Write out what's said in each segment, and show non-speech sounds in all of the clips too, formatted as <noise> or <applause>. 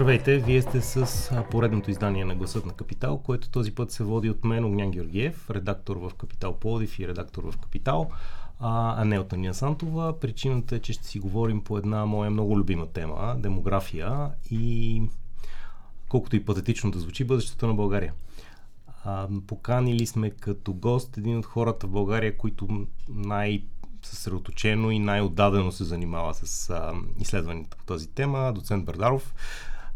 Здравейте, вие сте с поредното издание на Гласът на Капитал, което този път се води от мен, Огнян Георгиев, редактор в Капитал Плодив и редактор в Капитал, а, не от Ания Сантова. Причината е, че ще си говорим по една моя много любима тема демография и колкото и патетично да звучи, бъдещето на България. А, поканили сме като гост един от хората в България, които най- съсредоточено и най-отдадено се занимава с а, изследването по тази тема, доцент Бердаров,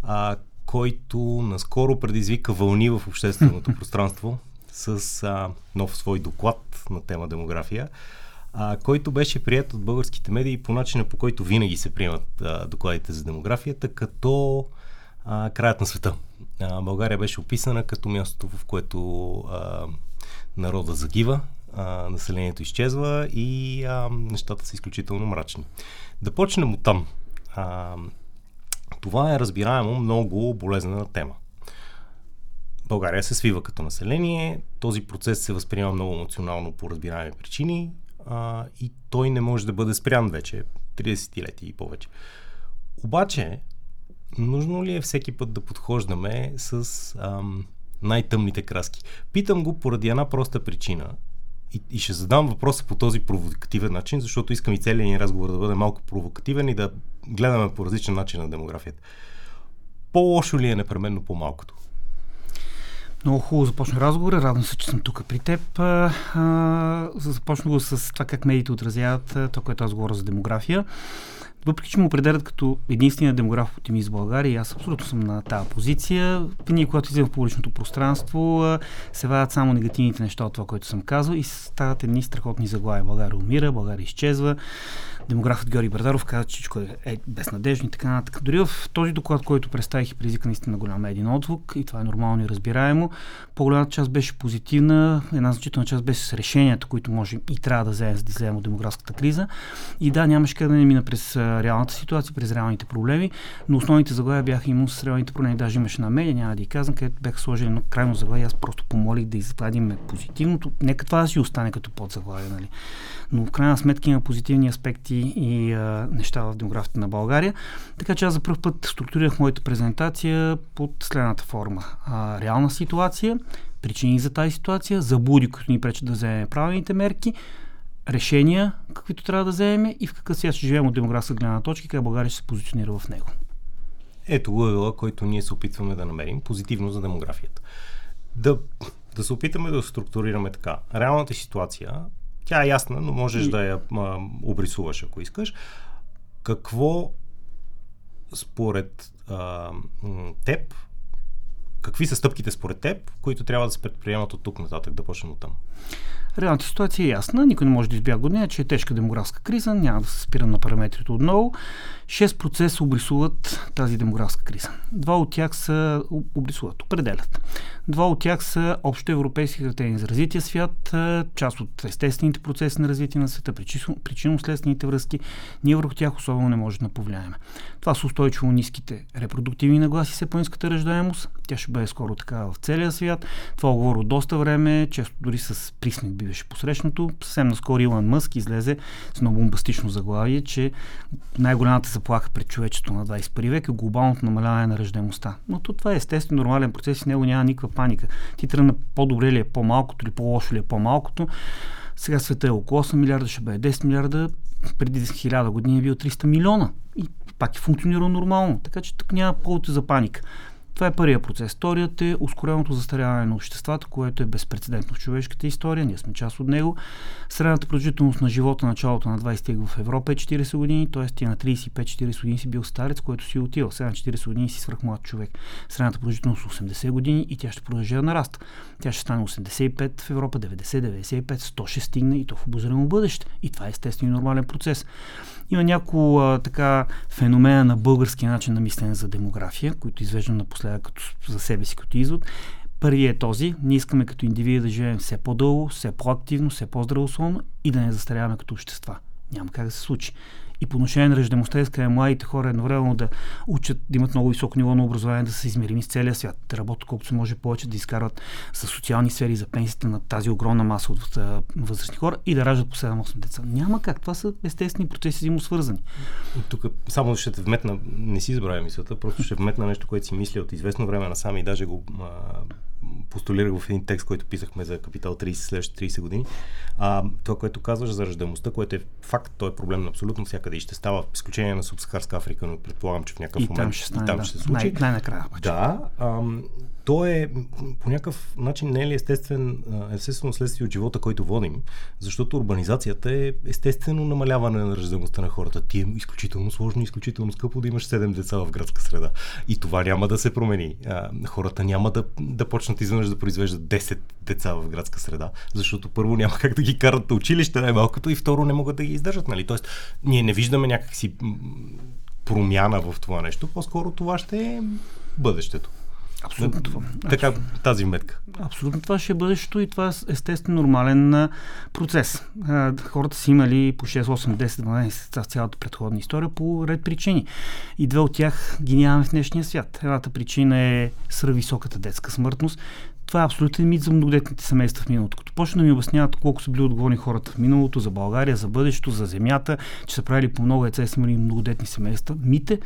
а, който наскоро предизвика вълни в общественото <laughs> пространство с а, нов свой доклад на тема демография, а, който беше прият от българските медии по начина по който винаги се приемат а, докладите за демографията, като а, краят на света. А, България беше описана като мястото, в което а, народа загива, а, населението изчезва и а, нещата са изключително мрачни. Да почнем от там. А, това е разбираемо много болезнена тема. България се свива като население, този процес се възприема много емоционално по разбираеми причини а, и той не може да бъде спрян вече 30 лети и повече. Обаче, нужно ли е всеки път да подхождаме с ам, най-тъмните краски? Питам го поради една проста причина – и, и ще задам въпроса по този провокативен начин, защото искам и целият ни разговор да бъде малко провокативен и да гледаме по различен начин на демографията. По-лошо ли е непременно по-малкото? Много хубаво започна разговора. Радвам се, че съм тук при теб. започна го с това как медиите отразяват това, което аз говоря за демография въпреки че му определят като единствения демограф оптимист в България, аз абсолютно съм на тази позиция, ние, когато излизам в публичното пространство, се вадят само негативните неща от това, което съм казал и стават едни страхотни заглавия. България умира, България изчезва. Демографът Георги Бардаров каза, че всичко е, е безнадежно и така нататък. Дори в този доклад, който представих и предизвика наистина голям един отзвук и това е нормално и разбираемо, по-голямата част беше позитивна, една значителна част беше с решенията, които можем и трябва да вземем, за да излезем от демографската криза. И да, нямаше къде да не мина през реалната ситуация, през реалните проблеми, но основните заглавия бяха именно с реалните проблеми. Даже имаше на медия, няма да ги казвам, където бяха сложили на крайно заглавие. Аз просто помолих да извадим позитивното. Нека това да си остане като подзаглавие, нали? Но в крайна сметка има позитивни аспекти и а, неща в демографията на България. Така че аз за първ път структурирах моята презентация под следната форма. А, реална ситуация, причини за тази ситуация, заблуди, които ни пречат да вземем правилните мерки, решения, каквито трябва да вземем и в какъв свят ще живеем от демографска гледна точка и как България ще се позиционира в него. Ето го е който ние се опитваме да намерим позитивно за демографията. Да, да се опитаме да структурираме така. Реалната ситуация, тя е ясна, но можеш и... да я а, обрисуваш, ако искаш. Какво според а, теб, какви са стъпките според теб, които трябва да се предприемат от тук нататък, да почнем от там? Реалната ситуация е ясна, никой не може да избяга от нея, че е тежка демографска криза, няма да се спирам на параметрите отново. Шест процеса обрисуват тази демографска криза. Два от тях са обрисуват, определят. Два от тях са общо европейски критерии за развитие свят, част от естествените процеси на развитие на света, причинно-следствените връзки. Ние върху тях особено не може да повлияем. Това са устойчиво ниските репродуктивни нагласи с японската ръждаемост. Тя ще бъде скоро така в целия свят. Това говоря от доста време, често дори с присмех биваше посрещнато. Съвсем наскоро Илон Мъск излезе с много бомбастично заглавие, че най-голямата заплаха пред човечеството на 21 век е глобалното намаляване на ръждаемостта. Но то това е естествен нормален процес и него няма никаква паника. Ти тръгна по-добре ли е по-малкото или по-лошо ли е по-малкото. Сега света е около 8 милиарда, ще бъде 10 милиарда, преди 1000 години е бил 300 милиона. И пак е функционирал нормално. Така че тук няма повод за паника. Това е първият процес. Вторият е ускореното застаряване на обществата, което е безпредседентно в човешката история. Ние сме част от него. Средната продължителност на живота началото на 20 век в Европа е 40 години, т.е. ти на 35-40 години си бил старец, който си отива. Сега на 40 години си свръхмлад човек. Средната продължителност 80 години и тя ще продължи да нараста. Тя ще стане 85 в Европа, 90, 95, 100 ще стигне и то в обозримо бъдеще. И това е естествен и нормален процес. Има няколко така феномена на български начин на мислене за демография, които извеждам напоследък като, за себе си като извод. Първият е този. Ние искаме като индивиди да живеем все по-дълго, все по-активно, все по-здравословно и да не застаряваме като общества. Няма как да се случи. И по отношение на ръждемостта, искаме младите хора едновременно да учат, да имат много високо ниво на образование, да се измерими с целия свят, да работят колкото се може повече, да изкарват с социални сфери за пенсията на тази огромна маса от възрастни хора и да раждат по 7-8 деца. Няма как. Това са естествени процеси, взаимосвързани. Тук само ще те вметна, не си избравя мисълта, просто ще вметна нещо, което си мисля от известно време насам и даже го а, постулирах в един текст, който писахме за Капитал 30 следващите 30 години. А, това, което казваш за ръждаемостта, което е факт, то е проблем на абсолютно всякъде и ще става, изключение на Субсахарска Африка, но предполагам, че в някакъв и момент там ще, и там ще се случи. Най- най-накрая. Да, ам, то е по някакъв начин не е ли естествен, естествено следствие от живота, който водим, защото урбанизацията е естествено намаляване на ръждаемостта на хората. Ти е изключително сложно изключително скъпо да имаш 7 деца в градска среда. И това няма да се промени. Хората няма да, да почнат изведнъж да произвеждат 10 деца в градска среда, защото първо няма как да ги карат на училище най-малкото и второ не могат да ги издържат. Нали? Тоест, ние не виждаме някакси промяна в това нещо, по-скоро това ще е бъдещето. Абсолютно това. Така, тази метка. Абсолютно това ще е бъдещето и това е естествено нормален процес. Хората са имали по 6, 8, 10, 12 деца в цялата предходна история по ред причини. И две от тях ги нямаме в днешния свят. Едната причина е свръхвисоката детска смъртност. Това е абсолютен мит за многодетните семейства в миналото. Като почна да ми обясняват колко са били отговорни хората в миналото, за България, за бъдещето, за земята, че са правили по много деца и са имали многодетни семейства, мите,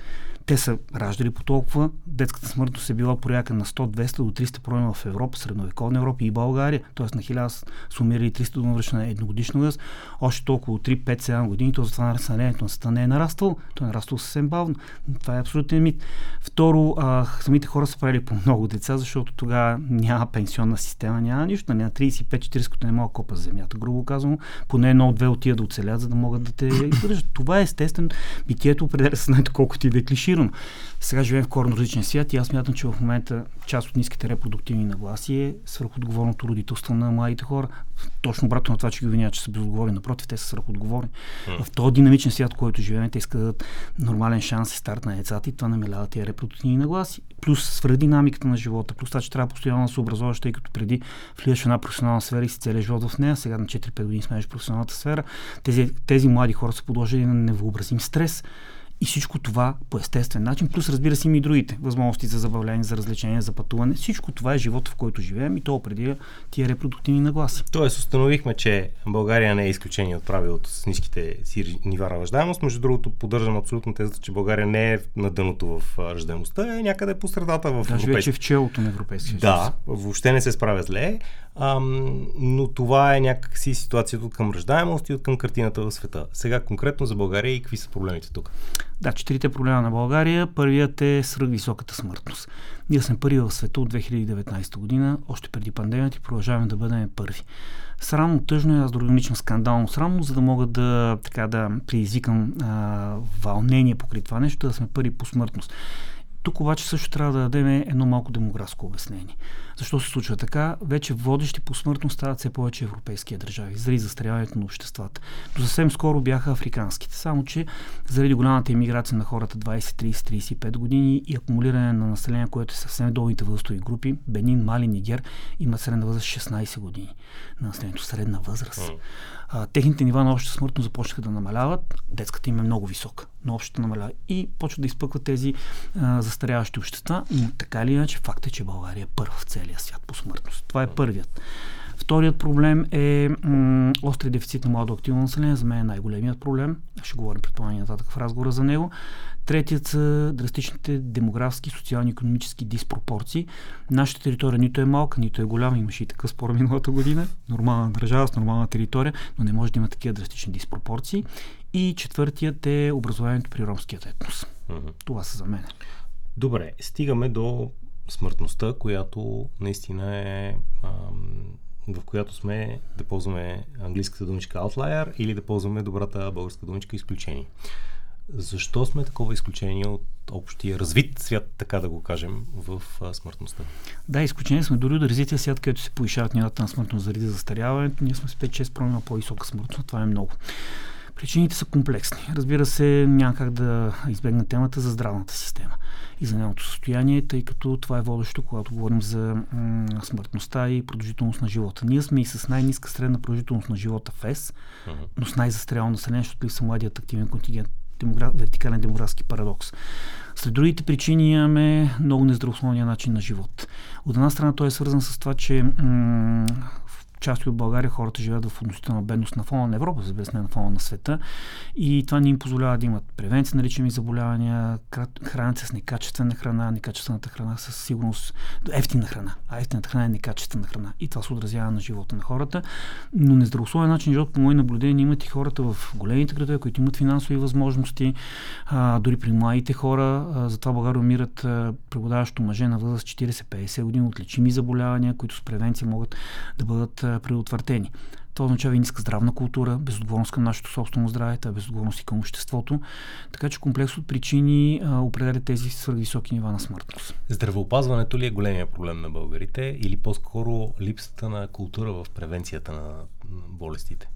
те са раждали по толкова. Детската смъртност е била поряка на 100, 200 до 300 проблема в Европа, средновековна Европа и България. Тоест на 1000 са умирали 300 до навършена едногодишна възраст. Още толкова 3, 5, 7 години. То затова населението на света не е нараствало. То е нараствало съвсем бавно. Това е абсолютен мит. Второ, а, самите хора са правили по много деца, защото тогава няма пенсионна система, няма нищо. Нали? На 35-40 като не мога копа за земята, грубо казвам. Поне едно-две отида да оцелят, за да могат да те <coughs> издържат. Това е естествено. Битието определя съзнанието колко ти е клиширано. Сега живеем в коренно различен свят и аз мятам, че в момента част от ниските репродуктивни нагласи е свръхотговорното родителство на младите хора. Точно обратно на това, че ги обвиняват, че са безотговорни. Напротив, те са свръхотговорни. Mm. В този динамичен свят, в който живеем, те искат нормален шанс и старт на децата и това намалява тия репродуктивни нагласи. Плюс свръх динамиката на живота, плюс това, че трябва постоянно да се образоваш, тъй като преди влизаш в една професионална сфера и си целият живот в нея, сега на 4-5 години сменяш професионалната сфера. Тези, тези млади хора са подложени на невъобразим стрес и всичко това по естествен начин, плюс разбира се и другите възможности за забавление, за развлечение, за пътуване. Всичко това е живота, в който живеем и то определя тия репродуктивни нагласи. Тоест установихме, че България не е изключение от правилото с ниските си нива на раждаемост. Между другото, поддържам абсолютно тезата, че България не е на дъното в раждаемостта, е някъде по средата в Даже вече в челото на Европейския съюз. Да, въобще не се справя зле. Ам, но това е някакси ситуацията от към ръждаемост и от към картината в света. Сега конкретно за България и какви са проблемите тук? Да, четирите проблема на България. Първият е свръхвисоката смъртност. Ние сме първи в света от 2019 година, още преди пандемията и продължаваме да бъдем първи. Срамно, тъжно е, аз дори скандално срамно, за да мога да, така, да предизвикам а, вълнение покрай това нещо, да сме първи по смъртност. Тук обаче също трябва да дадем едно малко демографско обяснение. Защо се случва така? Вече водещи по смъртност стават все повече европейски държави, заради застаряването на обществата. До съвсем скоро бяха африканските, само че заради голямата иммиграция на хората 20, 30, 35 години и акумулиране на население, което е съвсем долните възрастови групи, Бенин, Мали, Нигер, имат средна възраст 16 години на населението, средна възраст. А, техните нива на обща смъртност започнаха да намаляват, детската им е много висока, но общата намалява и почват да изпъкват тези а, застаряващи общества, но така или иначе факт е, че България е първа в целия свят по смъртност. Това е първият. Вторият проблем е м- острия дефицит на младо активно население. За мен е най-големият проблем. Ще говорим предполагам нататък в разговора за него. Третият са драстичните демографски, социални, економически диспропорции. Нашата територия нито е малка, нито е голяма. Имаше и такъв спор миналата година. Нормална държава с нормална територия, но не може да има такива драстични диспропорции. И четвъртият е образованието при ромският етнос. Mm-hmm. Това са за мен. Добре, стигаме до смъртността, която наистина е в която сме да ползваме английската думичка outlier или да ползваме добрата българска думичка изключение. Защо сме такова изключение от общия развит свят, така да го кажем, в а, смъртността? Да, изключение сме дори от развития свят, където се повишават нивата на смъртност заради застаряването. Ние сме с 5-6 промена по-висока смъртност. Това е много. Причините са комплексни. Разбира се, няма как да избегна темата за здравната система и за нейното състояние, тъй като това е водещо, когато говорим за м- смъртността и продължителност на живота. Ние сме и с най-низка средна продължителност на живота в ЕС, но с най-застряло население, защото ли са младият активен контингент демограф, вертикален демографски парадокс. След другите причини имаме много нездравословния начин на живот. От една страна той е свързан с това, че м- части от България хората живеят в относителна бедност на фона на Европа, за не на фона на света. И това не им позволява да имат превенция на лични заболявания, хранят с некачествена храна, некачествената храна със сигурност, ефтина храна, а ефтината храна е некачествена храна. И това се отразява на живота на хората. Но нездравословен начин живот, по мои наблюдения, имат и хората в големите градове, които имат финансови възможности, а, дори при младите хора. А, затова България умират преподаващо мъже на възраст 40-50 години от лечими заболявания, които с превенция могат да бъдат предотвратени. Това означава и ниска здравна култура, безотговорност към нашето собствено здраве, това е безотговорност и към обществото. Така че комплекс от причини а, определя тези свърхвисоки нива на смъртност. Здравеопазването ли е големия проблем на българите или по-скоро липсата на култура в превенцията на болестите?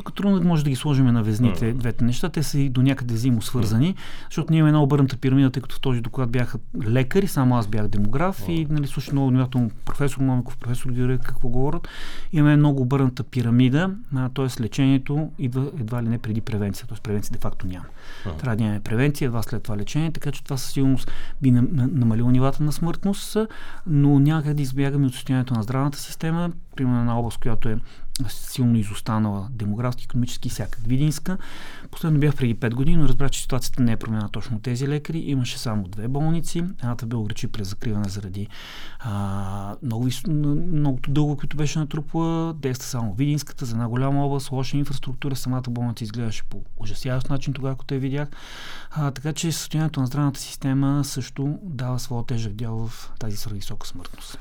Тук трудно може да ги сложим на везните mm. двете неща. Те са и до някъде взаимосвързани, mm. защото ние имаме една обърната пирамида, тъй като в този доклад бяха лекари, само аз бях демограф mm. и нали, слушах много внимателно професор Момиков, професор Гюре, какво говорят. Имаме много обърната пирамида, т.е. лечението идва едва ли не преди превенция, т.е. превенция де-факто няма. Mm. Трябва да имаме превенция, едва след това лечение, така че това със сигурност би намалило нивата на смъртност, но да избягаме от състоянието на здравната система. Примерно на област, която е силно изостанала демографски, економически и всякак. Видинска. Последно бях преди 5 години, но разбрах, че ситуацията не е променена точно тези лекари. Имаше само две болници. Едната бе огречи през закриване заради а, много, многото дълго, които беше натрупала. Действа само Видинската за една голяма област, лоша инфраструктура. Самата болница изглеждаше по ужасяващ начин тогава, когато я видях. А, така че състоянието на здравната система също дава своя тежък дял в тази свръхвисока смъртност.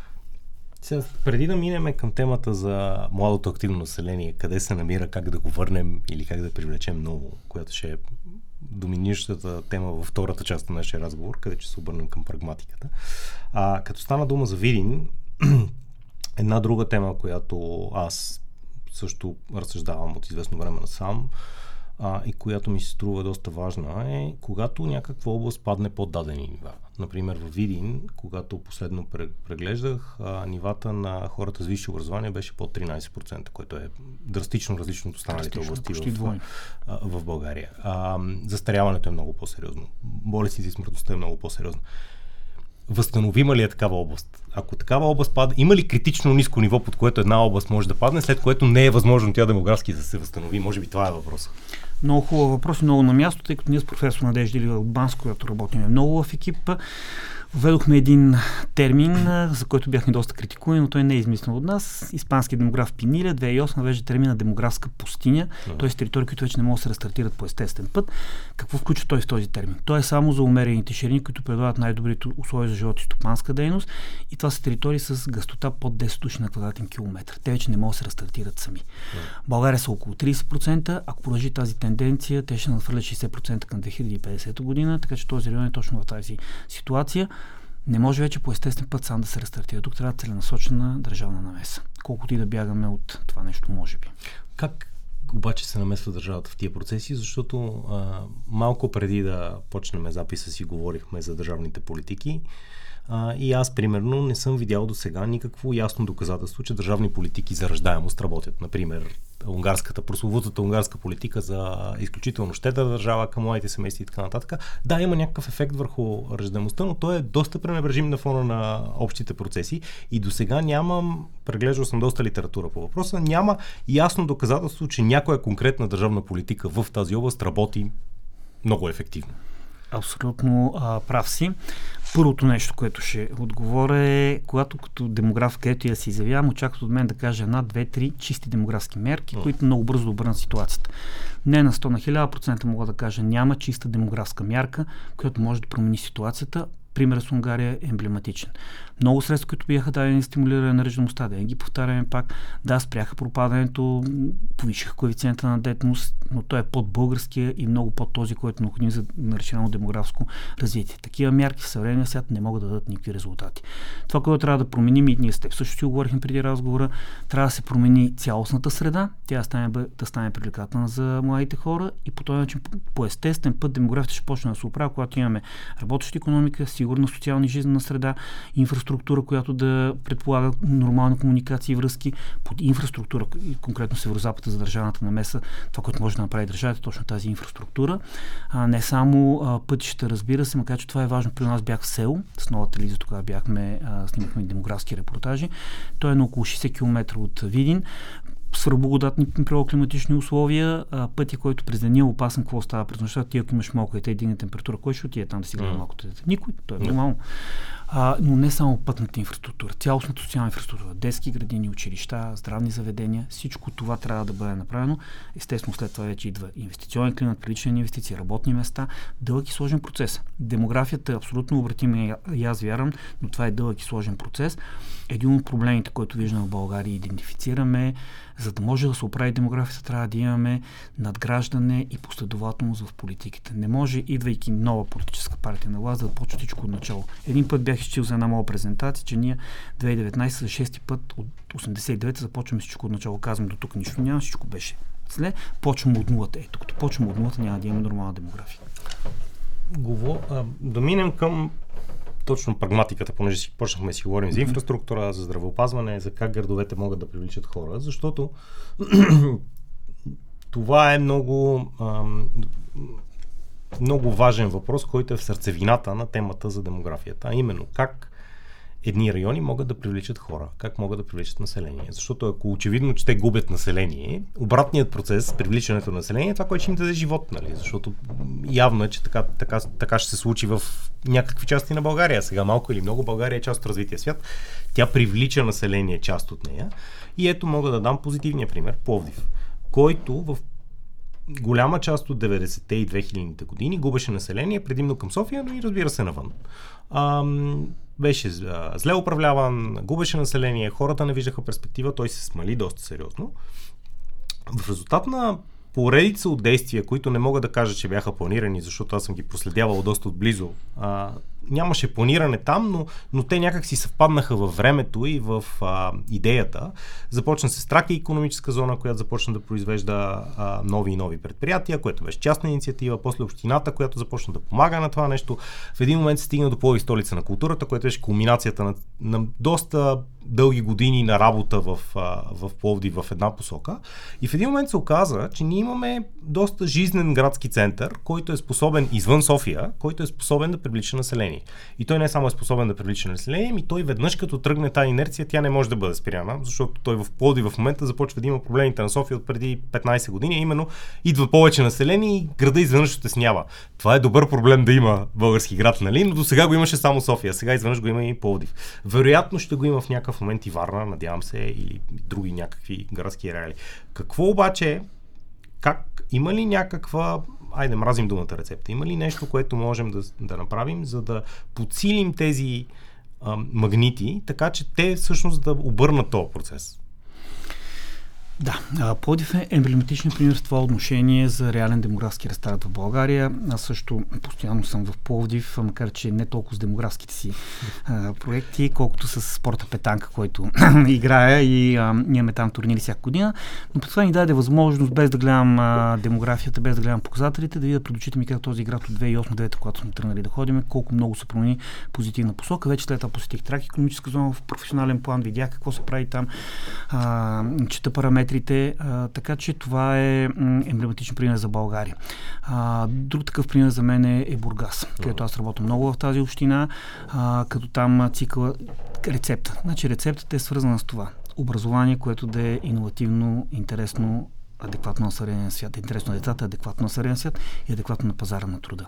Сега, преди да минем към темата за младото активно население, къде се намира, как да го върнем или как да привлечем ново, която ще е доминиращата тема във втората част на нашия разговор, къде ще се обърнем към прагматиката. А, като стана дума за Видин, <clears throat> една друга тема, която аз също разсъждавам от известно време насам, а, и която ми се струва доста важна е когато някаква област падне под дадени нива. Например, в Видин, когато последно преглеждах, а, нивата на хората с висше образование беше под 13%, което е драстично различно от останалите области в, а, в България. А, застаряването е много по-сериозно. Болестите и смъртността е много по-сериозно. Възстановима ли е такава област? Ако такава област пада, има ли критично ниско ниво, под което една област може да падне, след което не е възможно тя демографски да се възстанови? Може би това е въпросът. Много хубав въпрос, много на място, тъй като ние с професор Надежда Илива от Банско, която работим много в екипа, Введохме един термин, за който бяхме доста критикувани, но той не е измислен от нас. Испански демограф Пиниля 2008 въвежда термина демографска пустиня, т.е. територии, които вече не могат да се рестартират по естествен път. Какво включва той в този термин? Той е само за умерените ширини, които предлагат най-добрите условия за живот и стопанска дейност. И това са територии с гъстота под 10 души на квадратен километр. Те вече не могат да се рестартират сами. България са около 30%. Ако продължи тази тенденция, те ще надхвърлят 60% към 2050 година, така че този район е точно в тази ситуация не може вече по естествен път сам да се рестартира. Тук трябва целенасочена държавна намеса. Колкото и да бягаме от това нещо, може би. Как обаче се намесва държавата в тия процеси, защото а, малко преди да почнем записа си говорихме за държавните политики а, и аз, примерно, не съм видял до сега никакво ясно доказателство, че държавни политики за ръждаемост работят. Например, унгарската, прословутата унгарска политика за изключително щедра държава към младите семейства и така нататък. Да, има някакъв ефект върху ръждаемостта, но той е доста пренебрежим на фона на общите процеси и до сега нямам, преглеждал съм доста литература по въпроса, няма ясно доказателство, че някоя конкретна държавна политика в тази област работи много ефективно. Абсолютно а, прав си. Първото нещо, което ще отговоря е, когато като демограф, където я се изявявам, очакват от мен да кажа една, две, три чисти демографски мерки, mm. които много бързо обърнат ситуацията. Не на 100 на 1000% мога да кажа, няма чиста демографска мярка, която може да промени ситуацията пример с Унгария е емблематичен. Много средства, които бяха дадени стимулиране на ръждаността, да ги повтаряме пак, да, спряха пропадането, повишиха коефициента на детност, но той е под българския и много под този, който е необходим за наречено демографско развитие. Такива мярки в съвременния свят не могат да дадат никакви резултати. Това, което трябва да променим и ние с теб също си оговорихме преди разговора, трябва да се промени цялостната среда, тя да стане, да стане привлекателна за младите хора и по този начин, по естествен път, демографията ще почне да се оправя, когато имаме работеща економика, сигурна социална жизнена среда, инфраструктура, която да предполага нормални комуникации и връзки под инфраструктура, конкретно северо-запада за държавната намеса, това, което може да направи държавата, точно тази инфраструктура. А, не само а, пътища, разбира се, макар че това е важно. При нас бях в село, с новата Лиза, тогава бяхме, а, снимахме демографски репортажи. Той е на около 60 км от Видин свръхблагодатни климатични условия, а, пътя, който през деня е опасен, какво става през нощта, ти ако имаш малко и те дигне температура, кой ще отиде там да си гледа малко дете? Никой, то е нормално. А, но не само пътната инфраструктура, цялостната социална инфраструктура, детски градини, училища, здравни заведения, всичко това трябва да бъде направено. Естествено, след това вече идва инвестиционен климат, прилични инвестиции, работни места, дълъг и сложен процес. Демографията е абсолютно обратима и аз вярвам, но това е дълъг и сложен процес. Един от проблемите, който виждам в България, идентифицираме, за да може да се оправи демографията, трябва да имаме надграждане и последователност в политиките. Не може, идвайки нова политическа партия на власт, да почва всичко от начало. Един път бях изчил за една моя презентация, че ние 2019 за шести път от 89 започваме всичко от начало. Казвам, до тук нищо няма, всичко беше зле. Почваме от нулата. Ето, като почваме от нулата, няма да имаме нормална демография. Говор... А, да минем към точно прагматиката, понеже си почнахме си говорим за инфраструктура, за здравеопазване, за как градовете могат да привличат хора, защото <clears throat> това е много, много важен въпрос, който е в сърцевината на темата за демографията, а именно как едни райони могат да привличат хора, как могат да привличат население. Защото ако очевидно, че те губят население, обратният процес привличането на население е това, което ще им даде живот, нали? Защото явно е, че така, така, така ще се случи в някакви части на България. Сега малко или много България е част от развития свят. Тя привлича население част от нея. И ето мога да дам позитивния пример. Пловдив, който в голяма част от 90-те и 2000-те години губеше население, предимно към София, но и разбира се навън. Ам, беше а, зле управляван, губеше население, хората не виждаха перспектива, той се смали доста сериозно. В резултат на поредица от действия, които не мога да кажа, че бяха планирани, защото аз съм ги проследявал доста отблизо. А, нямаше планиране там, но, но те някак си съвпаднаха във времето и в а, идеята. Започна се Страки економическа зона, която започна да произвежда а, нови и нови предприятия, което беше частна инициатива, после общината, която започна да помага на това нещо. В един момент се стигна до Плови столица на културата, което беше кулминацията на, на доста дълги години на работа в, в Пловди в една посока. И в един момент се оказа, че ние имаме доста жизнен градски център, който е способен извън София, който е способен да привлича население. И той не е само е способен да привлича население, ми той веднъж като тръгне тази инерция, тя не може да бъде спряна, защото той в Пловди в момента започва да има проблемите на София от преди 15 години, именно идва повече население и града изведнъж ще снява. Това е добър проблем да има български град, нали? Но до сега го имаше само София, сега изведнъж го има и Пловдив. Вероятно ще го има в някакъв момент и Варна, надявам се, или други някакви градски реали. Какво обаче, как, има ли някаква айде, мразим думата рецепта. Има ли нещо, което можем да, да направим, за да подсилим тези а, магнити, така че те всъщност да обърнат този процес? Да, Плодив е емблематичен пример в това отношение за реален демографски рестарт в България. Аз също постоянно съм в Пловдив, макар че не толкова с демографските си а, проекти, колкото с спорта петанка, който <clears throat> играя и а, имаме там турнири всяка година. Но това ни даде възможност, без да гледам а, демографията, без да гледам показателите, да видя пред очите ми как този град от 2008-2009, когато сме тръгнали да ходим, колко много се промени позитивна посока. Вече след това посетих трак економическа зона в професионален план, видях какво се прави там, а, чета параметри параметрите, а, така че това е емблематичен пример за България. А, друг такъв пример за мен е, е Бургас, където аз работя много в тази община, а, като там цикъла рецепта. Значи рецептата е свързана с това. Образование, което да е иновативно, интересно, адекватно на съвременния свят. Интересно на децата, адекватно на съвременния свят и адекватно на пазара на труда.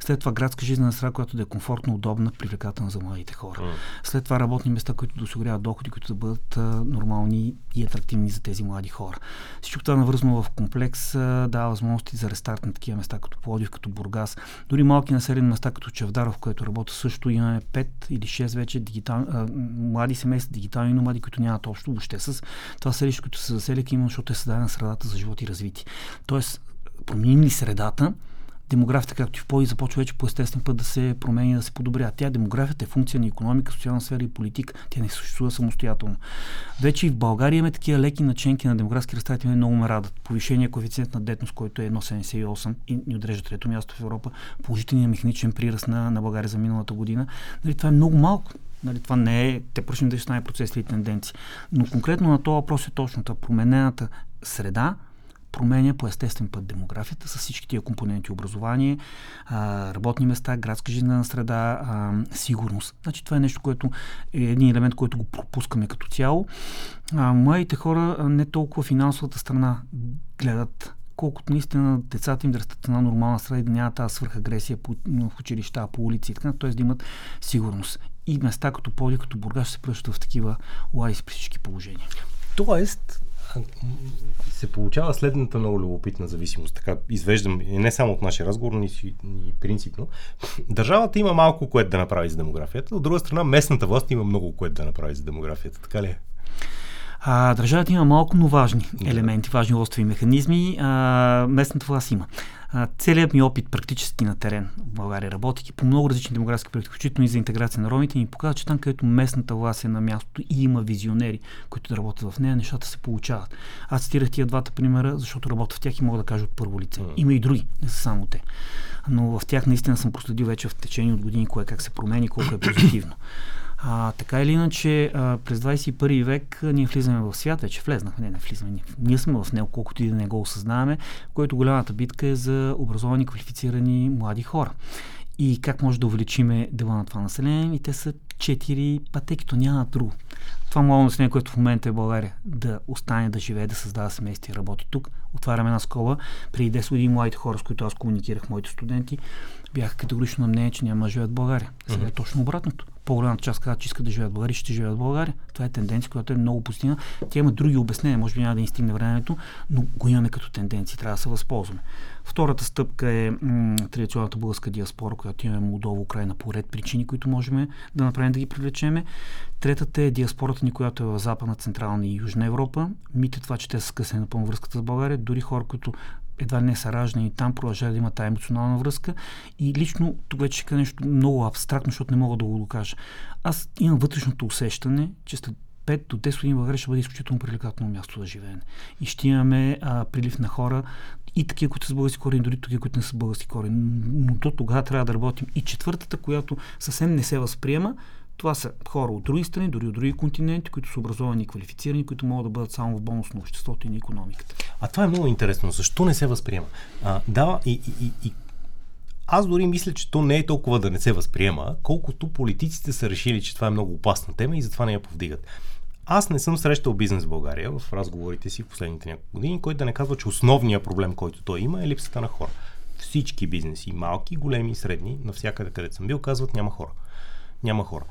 След това градска жизнена среда, която да е комфортно, удобна, привлекателна за младите хора. Mm. След това работни места, които да осигуряват доходи, които да бъдат а, нормални и атрактивни за тези млади хора. Всичко това навързано в комплекс а, дава възможности за рестарт на такива места, като Плодив, като Бургас. Дори малки населени места, като Чевдаров, което работи също, имаме 5 или 6 вече дигитал, а, млади семейства, дигитални номади, които нямат общо въобще с това селище, които се заселиха именно, защото е създадена средата за живот и развитие. Тоест, променим средата, демографията, както и в Поди, започва вече по естествен път да се промени, да се подобря. Тя демографията е функция на економика, социална сфера и политика. Тя не съществува самостоятелно. Вече и в България имаме такива леки наченки на демографски растат и много ме радат. Повишение коефициент на детност, който е 1,78 и ни отрежда трето място в Европа. Положителният механичен приръст на, на България за миналата година. Нали, това е много малко. Нали, това не е те пръщни да стане процеси или тенденции. Но конкретно на този въпрос е точно. Променената среда променя по естествен път демографията с всички тия компоненти образование, работни места, градска жизнена среда, сигурност. Значи това е нещо, което е един елемент, който го пропускаме като цяло. Младите хора не толкова финансовата страна гледат колкото наистина децата им да растат една нормална среда и да няма тази свърхагресия по, в училища, по улици и така, т.е. да имат сигурност. И места като Поли, като Бургас се превръщат в такива лайси при всички положения. Тоест, се получава следната много любопитна зависимост. Така извеждам не само от нашия разговор, но и принципно. Държавата има малко което да направи за демографията, от друга страна местната власт има много което да направи за демографията. Така ли е? А, държавата има малко, но важни елементи, важни лостови механизми. А, местната власт има. Целият ми опит практически на терен в България, работейки по много различни демографски проекти, включително и за интеграция на ромите, ми показва, че там, където местната власт е на мястото и има визионери, които да работят в нея, нещата се получават. Аз цитирах тия двата примера, защото работя в тях и мога да кажа от първо лице. Има и други, не са само те. Но в тях наистина съм проследил вече в течение от години кое как се промени, колко е позитивно. А, така или иначе, а, през 21 век ние влизаме в свят, вече влезнахме, не, не влизаме, ние, ние сме в него, колкото и да не го осъзнаваме, което голямата битка е за образовани, квалифицирани млади хора. И как може да увеличиме дела на това население? И те са четири пътеки, то няма друго. Това младо население, което в момента е в България, да остане да живее, да създава семейство и работи тук. Отваряме една скоба. Преди 10 години младите хора, с които аз комуникирах, моите студенти, бяха категорично на мнение, че няма да живеят в България. Сега е точно обратното по-голямата част казват, че искат да живеят в България, ще живеят в България. Това е тенденция, която е много позитивна. Тя има други обяснения, може би няма да ни стигне времето, но го имаме като тенденция, трябва да се възползваме. Втората стъпка е м- традиционната българска диаспора, която имаме Молдова, Украина по ред причини, които можем да направим да ги привлечеме. Третата е диаспората ни, която е в Западна, Централна и Южна Европа. Мите това, че те са скъсени напълно връзката с България. Дори хора, които едва не са раждани там, продължават да има тази емоционална връзка. И лично тук вече ще нещо много абстрактно, защото не мога да го докажа. Аз имам вътрешното усещане, че след 5 до 10 години България ще бъде изключително привлекателно място за живеене. И ще имаме а, прилив на хора, и такива, които са български корени, дори такива, които не са български корени. Но до тогава трябва да работим. И четвъртата, която съвсем не се възприема, това са хора от други страни, дори от други континенти, които са образовани и квалифицирани, които могат да бъдат само в бонус на обществото и на економиката. А това е много интересно. Защо не се възприема? А, да, и, и, и, аз дори мисля, че то не е толкова да не се възприема, колкото политиците са решили, че това е много опасна тема и затова не я повдигат. Аз не съм срещал бизнес в България в разговорите си в последните няколко години, който да не казва, че основният проблем, който той има е липсата на хора. Всички бизнеси, малки, големи, средни, навсякъде където съм бил, казват няма хора. Няма хора.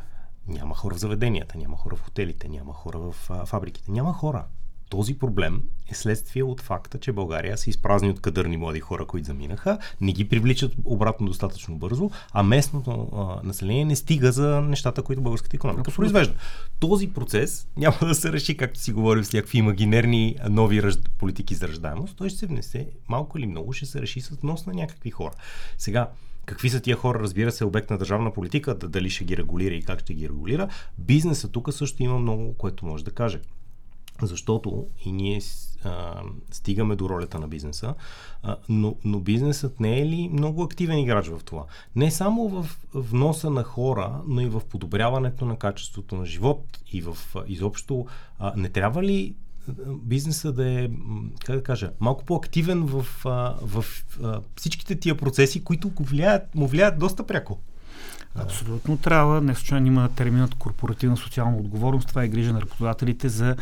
Няма хора в заведенията, няма хора в хотелите, няма хора в фабриките. Няма хора. Този проблем е следствие от факта, че България се изпразни от кадърни млади хора, които заминаха, не ги привличат обратно достатъчно бързо, а местното а, население не стига за нещата, които българската економика произвежда. Този процес няма да се реши, както си говорим с някакви имагинерни нови ръж... политики за ръждаемост. Той ще се внесе малко или много, ще се реши с нос на някакви хора. Сега, Какви са тия хора, разбира се, обект на държавна политика, да, дали ще ги регулира и как ще ги регулира. Бизнесът тук също има много, което може да каже. Защото и ние а, стигаме до ролята на бизнеса, а, но, но бизнесът не е ли много активен играч в това? Не само в вноса на хора, но и в подобряването на качеството на живот и в изобщо а, не трябва ли бизнеса да е, как да кажа, малко по-активен в, в, в всичките тия процеси, които влияят, му влияят доста пряко. Абсолютно трябва. Не случайно има терминът корпоративна социална отговорност. Това е грижа на работодателите за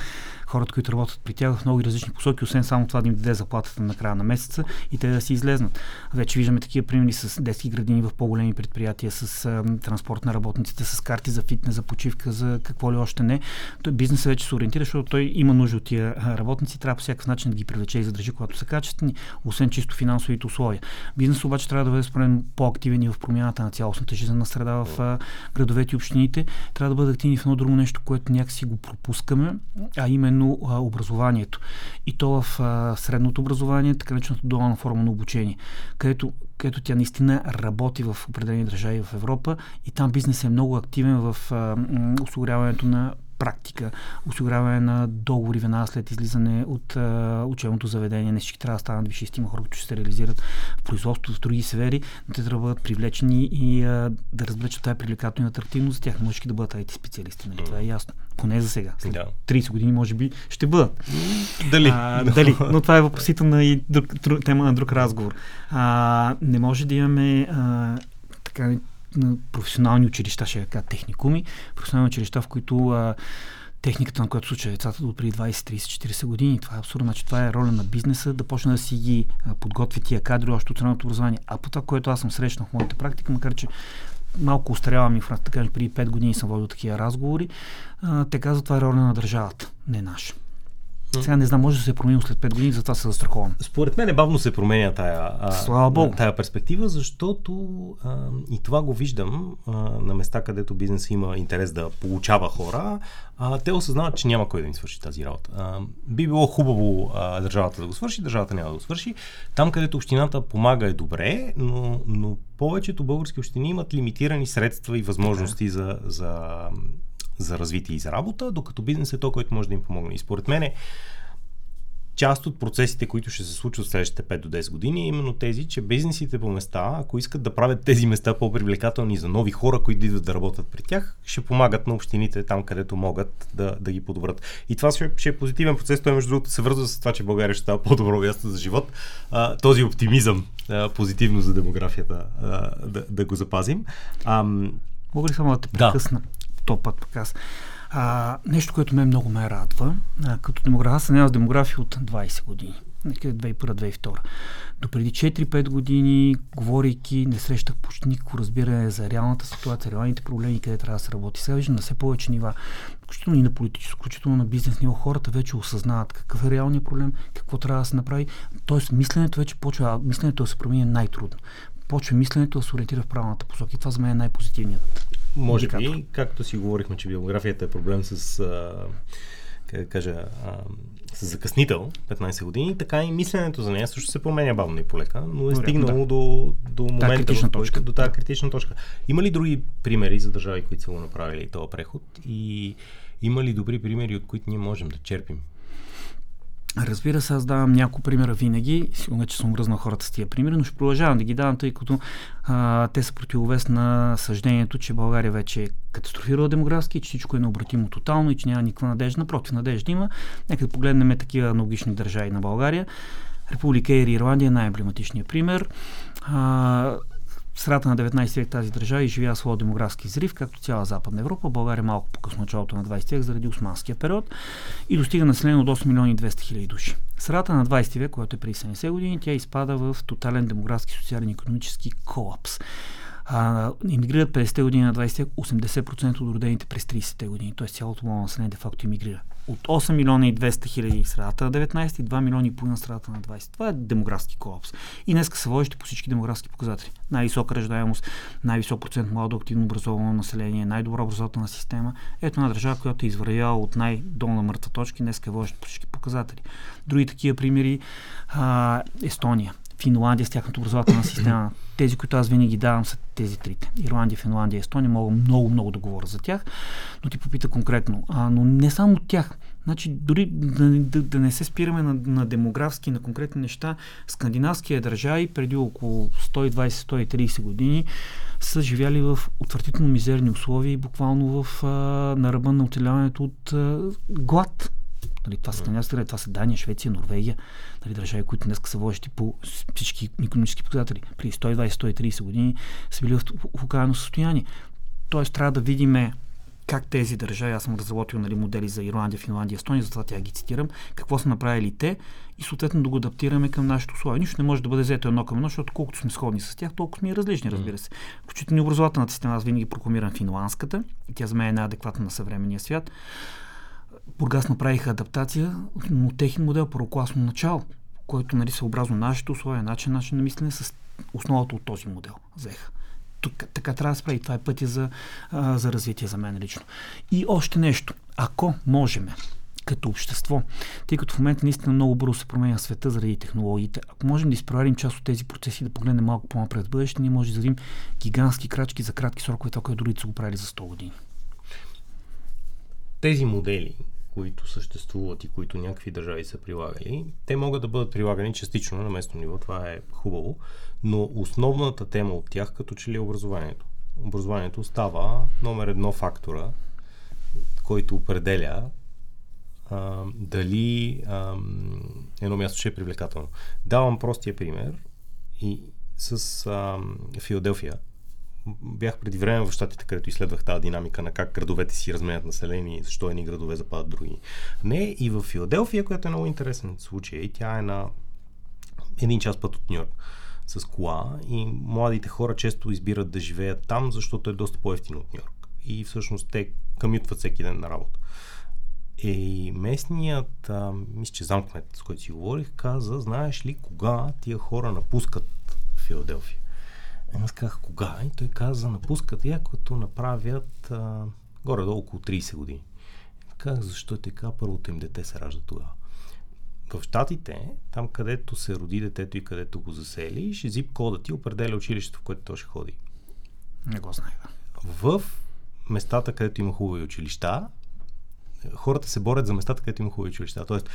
хората, които работят при тях в много различни посоки, освен само това да им даде заплатата на края на месеца и те да си излезнат. Вече виждаме такива примери с детски градини в по-големи предприятия, с а, транспорт на работниците, с карти за фитнес, за почивка, за какво ли още не. Той бизнесът вече се ориентира, защото той има нужда от тия работници, трябва по всякакъв начин да ги привлече и задържи, когато са качествени, освен чисто финансовите условия. Бизнесът обаче трябва да бъде спорен по-активен и в промяната на цялостната жизнена среда в а, градовете и общините. Трябва да бъде активни в едно друго нещо, което някакси го пропускаме, а именно а, образованието. И то в а, средното образование, така наречената дуална форма на обучение, където, където тя наистина работи в определени държави в Европа и там бизнес е много активен в а, осигуряването на практика, осигуряване на договори веднага след излизане от а, учебното заведение. Не всички трябва да станат висшисти, има хора, които ще се реализират в производството, в други сфери, но те трябва да бъдат привлечени и а, да разберат, тази привлекателна и атрактивност за тях. Може да бъдат IT специалисти, нали? това е ясно. Поне за сега. След да. 30 години, може би, ще бъдат. Дали? А, дали? Но това е въпросителна и друг, друг, тема на друг разговор. А, не може да имаме а, така на професионални училища, ще кажа техникуми, професионални училища, в които а, техниката, на която случва децата до преди 20, 30, 40 години. Това е абсурдно. Значи, това е роля на бизнеса да почне да си ги подготви тия кадри още от средното образование. А по това, което аз съм срещнал в моята практика, макар че малко устарявам и в да кажем, преди 5 години съм водил такива разговори, а, те казват, това е роля на държавата, не наша. Сега не знам, може да се промени след 5 години, затова се застраховам. Според мен бавно се променя тая, Богу. тая перспектива, защото а, и това го виждам а, на места, където бизнес има интерес да получава хора, а, те осъзнават, че няма кой да им свърши тази работа. А, би било хубаво а, държавата да го свърши, държавата няма да го свърши. Там, където общината помага е добре, но, но повечето български общини имат лимитирани средства и възможности за, за за развитие и за работа, докато бизнес е то, който може да им помогне. И според мен част от процесите, които ще се случват в следващите 5 до 10 години, е именно тези, че бизнесите по места, ако искат да правят тези места по-привлекателни за нови хора, които идват да работят при тях, ще помагат на общините там, където могат да, да ги подобрат. И това ще, ще е позитивен процес. Той, между другото, се вързва с това, че България ще става по-добро място за живот. А, този оптимизъм а, позитивно за демографията а, да, да го запазим. А, Мога ли само да те прекъсна? Да то път пък аз. А, нещо, което ме много ме радва, а, като демограф, аз съм с демография от 20 години. 2001-2002. До преди 4-5 години, говорейки, не срещах почти никакво разбиране за реалната ситуация, реалните проблеми, къде трябва да се работи. Сега виждам на все повече нива, включително и на политическо, включително на бизнес ниво, хората вече осъзнават какъв е реалният проблем, какво трябва да се направи. Тоест, мисленето вече почва, а мисленето да се промени най-трудно. Почва мисленето да се ориентира в правилната посока. И това за мен е най-позитивният може би, както си говорихме, че биографията е проблем с, а, как да кажа, а, с закъснител 15 години, така и мисленето за нея също се променя бавно и полека, но е стигнало да. до, до момента, в точка. до тази критична точка. Има ли други примери за държави, които са го направили този преход и има ли добри примери, от които ние можем да черпим? Разбира се, аз давам няколко примера винаги. Сигурно, че съм връзнал хората с тия примери, но ще продължавам да ги давам, тъй като а, те са противовес на съждението, че България вече е катастрофирала демографски, че всичко е необратимо тотално и че няма никаква надежда. Напротив, надежда има. Нека да погледнем такива аналогични държави на България. Република Ери Ирландия е най-емблематичният пример. А, в средата на 19 век тази държава изживява своя демографски зрив, както цяла Западна Европа. България малко по-късно началото на 20 век заради османския период и достига население от 8 милиони 200 хиляди души. В средата на 20 век, което е при 70 години, тя изпада в тотален демографски, социален и економически колапс а, иммигрират 50-те години на 20-те 80% от родените през 30-те години. Т.е. цялото младо население де-факто иммигрира. От 8 милиона и 200 хиляди средата на 19 и 2 милиона и половина средата на 20. Това е демографски колапс. И днес се водещи по всички демографски показатели. Най-висока ръждаемост, най-висок процент младо активно образовано население, най-добра образователна система. Ето една държава, която е извървяла от най-долна мъртва точка и днес е водеща по всички показатели. Други такива примери а, Естония. Финландия с тяхната образователна система. Тези, които аз винаги давам, са тези трите. Ирландия, Финландия, Естония. Мога много, много да говоря за тях, но ти попита конкретно. А, но не само тях. Значи, дори да, да, да не се спираме на, на демографски, на конкретни неща, скандинавския държави преди около 120-130 години са живяли в отвратително мизерни условия буквално в, а, на ръба на оцеляването от а, глад Нали, това са mm. страни, това са Дания, Швеция, Норвегия, нали, държави, които днес са водещи по всички економически показатели. При 120-130 години са били в, окаяно състояние. Тоест трябва да видим как тези държави, аз съм разработил нали, модели за Ирландия, Финландия, Естония, затова тя ги цитирам, какво са направили те и съответно да го адаптираме към нашето условие. Нищо не може да бъде взето едно към едно, защото колкото сме сходни с тях, толкова сме и различни, разбира се. Включително и образователната система, аз винаги прокламирам финландската и тя за мен е най-адекватна на съвременния свят. Бургас направиха адаптация, но техен модел първокласно начало, който нали, съобразно нашите условия, начин, начин на мислене с основата от този модел взеха. Тук, така трябва да се прави. Това е пътя за, за развитие за мен лично. И още нещо. Ако можем като общество, тъй като в момента наистина много бързо се променя света заради технологиите, ако можем да изпреварим част от тези процеси, да погледнем малко по-напред в бъдеще, ние може да извадим гигантски крачки за кратки срокове, това, което другите са го правили за 100 години. Тези модели, които съществуват и които някакви държави са прилагали, те могат да бъдат прилагани частично на местно ниво, това е хубаво, но основната тема от тях като че ли е образованието. Образованието става номер едно фактора, който определя а, дали а, едно място ще е привлекателно. Давам простия пример и с а, Филаделфия бях преди време в щатите, където изследвах тази динамика на как градовете си разменят население и защо едни градове западат други. Не, и в Филаделфия, която е много интересен случай, тя е на един час път от Нью Йорк с кола и младите хора често избират да живеят там, защото е доста по-ефтино от Нью Йорк. И всъщност те камютват всеки ден на работа. И местният, а, мисля, че замкмет, с който си говорих, каза, знаеш ли кога тия хора напускат Филаделфия? Аз казах кога? И той каза, напускат я, като направят а, горе-долу около 30 години. Казах, защо е така? Първото им дете се ражда тогава. В Штатите, там където се роди детето и където го засели, ще зип кода ти определя училището, в което то ще ходи. Не го знаех. В местата, където има хубави училища, хората се борят за местата, където има хубави училища. Тоест,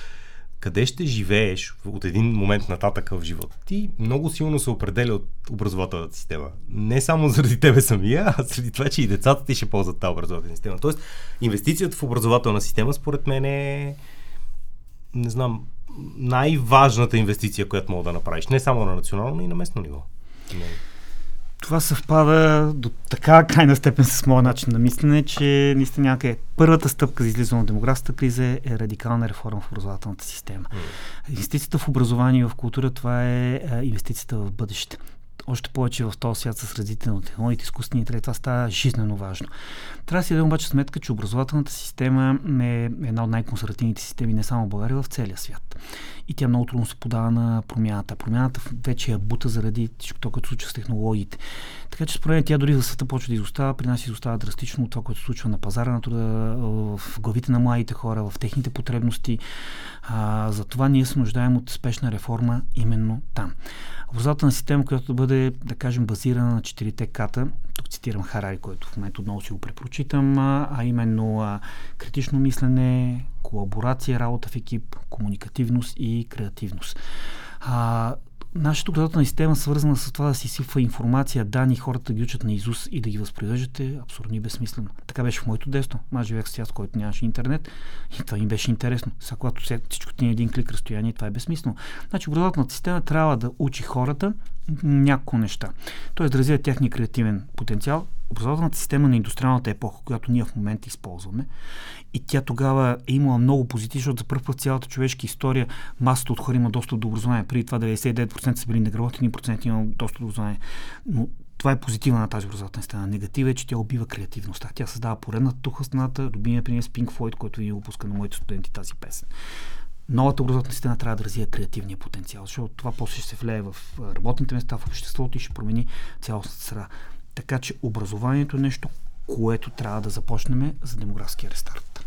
къде ще живееш от един момент нататък в живота ти, много силно се определя от образователната система. Не само заради тебе самия, а заради това, че и децата ти ще ползват тази образователна система. Тоест, инвестицията в образователна система, според мен е, не знам, най-важната инвестиция, която мога да направиш. Не само на национално, но и на местно ниво. Това съвпада до така крайна степен с моя начин на мислене, че наистина някъде първата стъпка за излизане от демографската криза е радикална реформа в образователната система. Инвестицията в образование и в култура, това е инвестицията в бъдеще още повече в този свят с развитие на технологиите, изкуствени интелект, това става жизненно важно. Трябва да си дадем обаче сметка, че образователната система е една от най-консервативните системи не само в България, а в целия свят. И тя много трудно се подава на промяната. Промяната вече е бута заради всичко това, което случва с технологиите. Така че според мен тя дори в света почва да изостава, при нас изостава драстично от това, което случва на пазара на труда, в главите на младите хора, в техните потребности. А, затова ние се нуждаем от спешна реформа именно там. Образователна система, която да бъде, да кажем, базирана на четирите ката, тук цитирам Харари, който в момента отново си го препрочитам, а именно а, критично мислене, колаборация, работа в екип, комуникативност и креативност. А, нашата образователна система, свързана с това да си сипва информация, данни, хората да ги учат на Изус и да ги възпроизвеждат е абсурдно и безсмислено. Така беше в моето детство. Аз живеех свят, в който нямаше интернет и това им беше интересно. Сега, когато всичко ти е един клик разстояние, това е безсмислено. Значи, образователната система трябва да учи хората няколко неща. Тоест да развие техния креативен потенциал, образователната система на индустриалната епоха, която ние в момента използваме, и тя тогава е имала много позитив, защото за първ път цялата човешка история масата от хора има доста до образование. Преди това 99% са били неграмотни, 1% има доста до образование. Но това е позитива на тази образователна система. Негатив е, че тя убива креативността. Тя създава поредната туха страната. Любимия пример с Pink Floyd, който ви опуска на моите студенти тази песен. Новата образователна система трябва да развие креативния потенциал, защото това после ще се влее в работните места, в обществото и ще промени цялостната среда. Така че образованието е нещо, което трябва да започнем за демографския рестарт.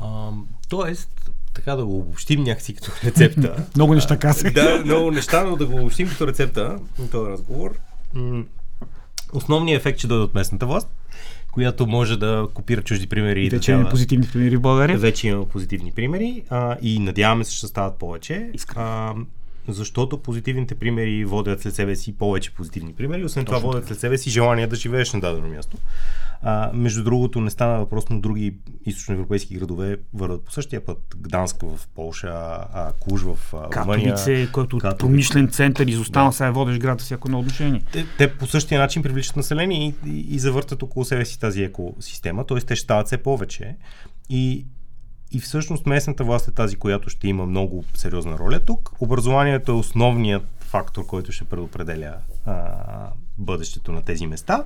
А, тоест, така да го обобщим някакси като <laughs> рецепта. <laughs> много неща казах. да, много неща, но да го обобщим като рецепта на този разговор. Основният ефект ще дойде от местната власт, която може да копира чужди примери. Вече да има позитивни примери в България. Вече има позитивни примери а, и надяваме се, ще стават повече. А, защото позитивните примери водят след себе си повече позитивни примери, освен Точно това водят след себе си желание да живееш на дадено място. А, между другото, не стана въпрос, но други източноевропейски градове върват по същия път. Гданска в Полша, а, Куж в Румъния. Катовице, който е промишлен център изостава, да. сега водещ град всяко едно отношение. Те, те, по същия начин привличат население и, и, и завъртат около себе си тази екосистема, т.е. те ще стават все повече. И и всъщност местната власт е тази, която ще има много сериозна роля тук. Образованието е основният фактор, който ще предопределя а, бъдещето на тези места.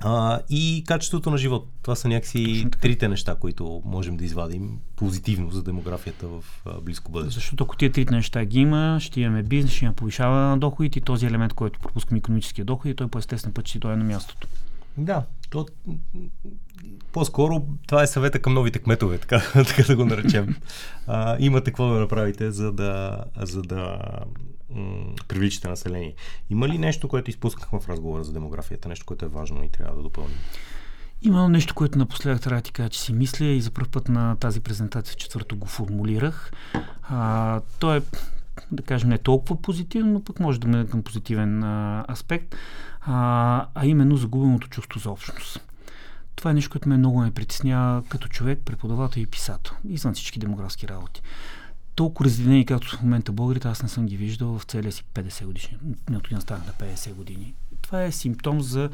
А, и качеството на живот. Това са някакси трите неща, които можем да извадим позитивно за демографията в а, близко бъдеще. Защото ако тия трите неща ги има, ще имаме бизнес, ще имаме повишава на доходите и този елемент, който пропускаме економическия доход и той по естествен път ще дойде на мястото. Да, то, по-скоро това е съвета към новите кметове, така, <laughs> така да го наречем. А, имате какво да направите, за да, за да м- привличате население. Има ли нещо, което изпускахме в разговора за демографията, нещо, което е важно и трябва да допълним? Има нещо, което напоследък трябва да ти кажа, че си мисля и за първ път на тази презентация четвърто го формулирах. А, то е да кажем, не толкова позитивно, но пък може да мине към позитивен а, аспект, а, а именно загубеното чувство за общност. Това е нещо, което ме много ме притеснява като човек, преподавател и писател, извън всички демографски работи. Толкова разделени, както в момента българите, аз не съм ги виждал в целия си 50 години. Не от на 50 години. Това е симптом за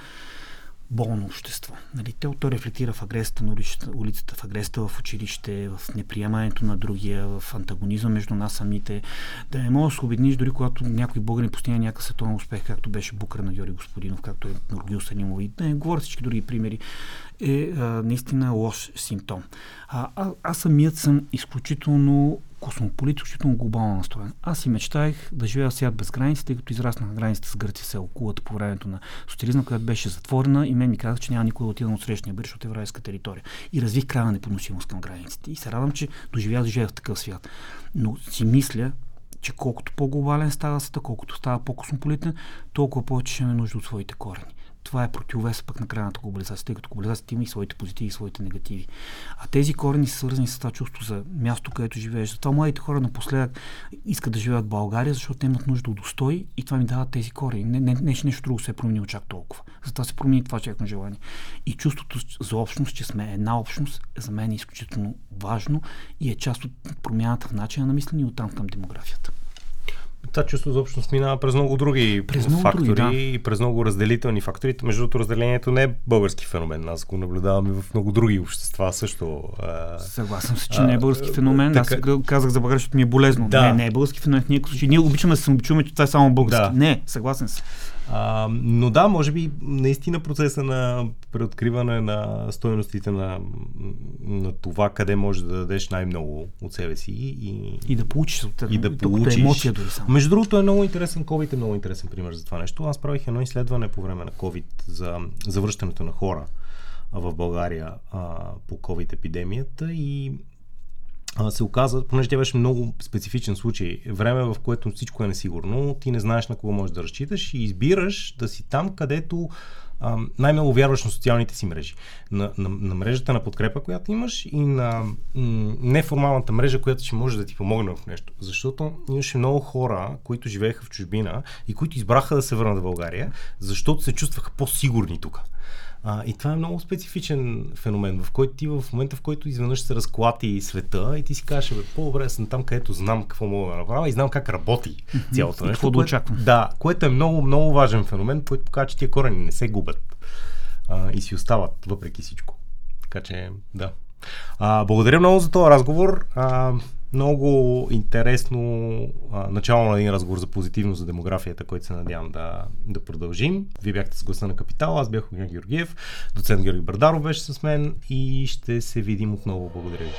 болно общество. Нали, то, то рефлектира в агресията на улицата, в агресията в училище, в неприемането на другия, в антагонизъм между нас самите. Да не можеш да се обедниш, дори когато някой българин постигне някакъв световен успех, както беше Букър на Георги Господинов, както е Норгил Санимов и да не говоря всички други примери, е а, наистина лош симптом. А, а, аз самият съм изключително космополит, изключително глобално настроен. Аз си мечтаях да живея в свят без граници, тъй като израснах на границата с Гърция, се окулата по времето на социализма, която беше затворена и мен ми казах, че няма никой да отида от срещния бърж от еврейска територия. И развих края на непоносимост към границите. И се радвам, че доживях да живея в такъв свят. Но си мисля, че колкото по-глобален става света, колкото става по-космополитен, толкова повече ще имаме нужда от своите корени това е противовес пък на крайната глобализация, тъй като глобализацията има и своите позитиви и своите негативи. А тези корени са свързани с това чувство за място, където живееш. Затова младите хора напоследък искат да живеят в България, защото те имат нужда от устой и това ми дават тези корени. Не, не, не, нещо друго се е променило чак толкова. Затова се промени това тяхно желание. И чувството за общност, че сме една общност, за мен е изключително важно и е част от промяната в начина на мислене и оттам към демографията това чувство за общност минава през много други през много фактори други, да. и през много разделителни фактори. Между другото, разделението не е български феномен. Аз го наблюдавам и в много други общества също. Съгласен се, че а, не е български феномен. Така... Аз казах за България, защото ми е болезно. Да. Не, не е български феномен. Ние, ние обичаме да се самочуваме, че това е само български. Да. Не, съгласен съм. А, но да, може би наистина процеса на преоткриване на стоеностите на, на това къде можеш да дадеш най-много от себе си и, и да получиш от и да получиш. емоция дори само. Между другото е много интересен, COVID е много интересен пример за това нещо. Аз правих едно изследване по време на COVID за завръщането на хора в България а, по COVID епидемията и се оказа, понеже тя беше много специфичен случай, време в което всичко е несигурно, ти не знаеш на кого можеш да разчиташ и избираш да си там, където най-много вярваш на социалните си мрежи. На, на, на мрежата на подкрепа, която имаш и на неформалната мрежа, която ще може да ти помогне в нещо. Защото имаше много хора, които живееха в чужбина и които избраха да се върнат в България, защото се чувстваха по-сигурни тук. А, и това е много специфичен феномен, в който ти в момента, в който изведнъж се разклати света и ти си кажеш, бе, по-добре съм там, където знам какво мога да направя и знам как работи цялото нещо. Какво да очаквам. Да, което е много, много важен феномен, който показва, че тия корени не се губят а, и си остават въпреки всичко. Така че, да. А, благодаря много за този разговор. А, много интересно а, начало на един разговор за позитивно за демографията, който се надявам да, да продължим. Вие бяхте с гласа на Капитал, аз бях Огнян Георгиев, доцент Георги Бардаров беше с мен и ще се видим отново. Благодаря ви.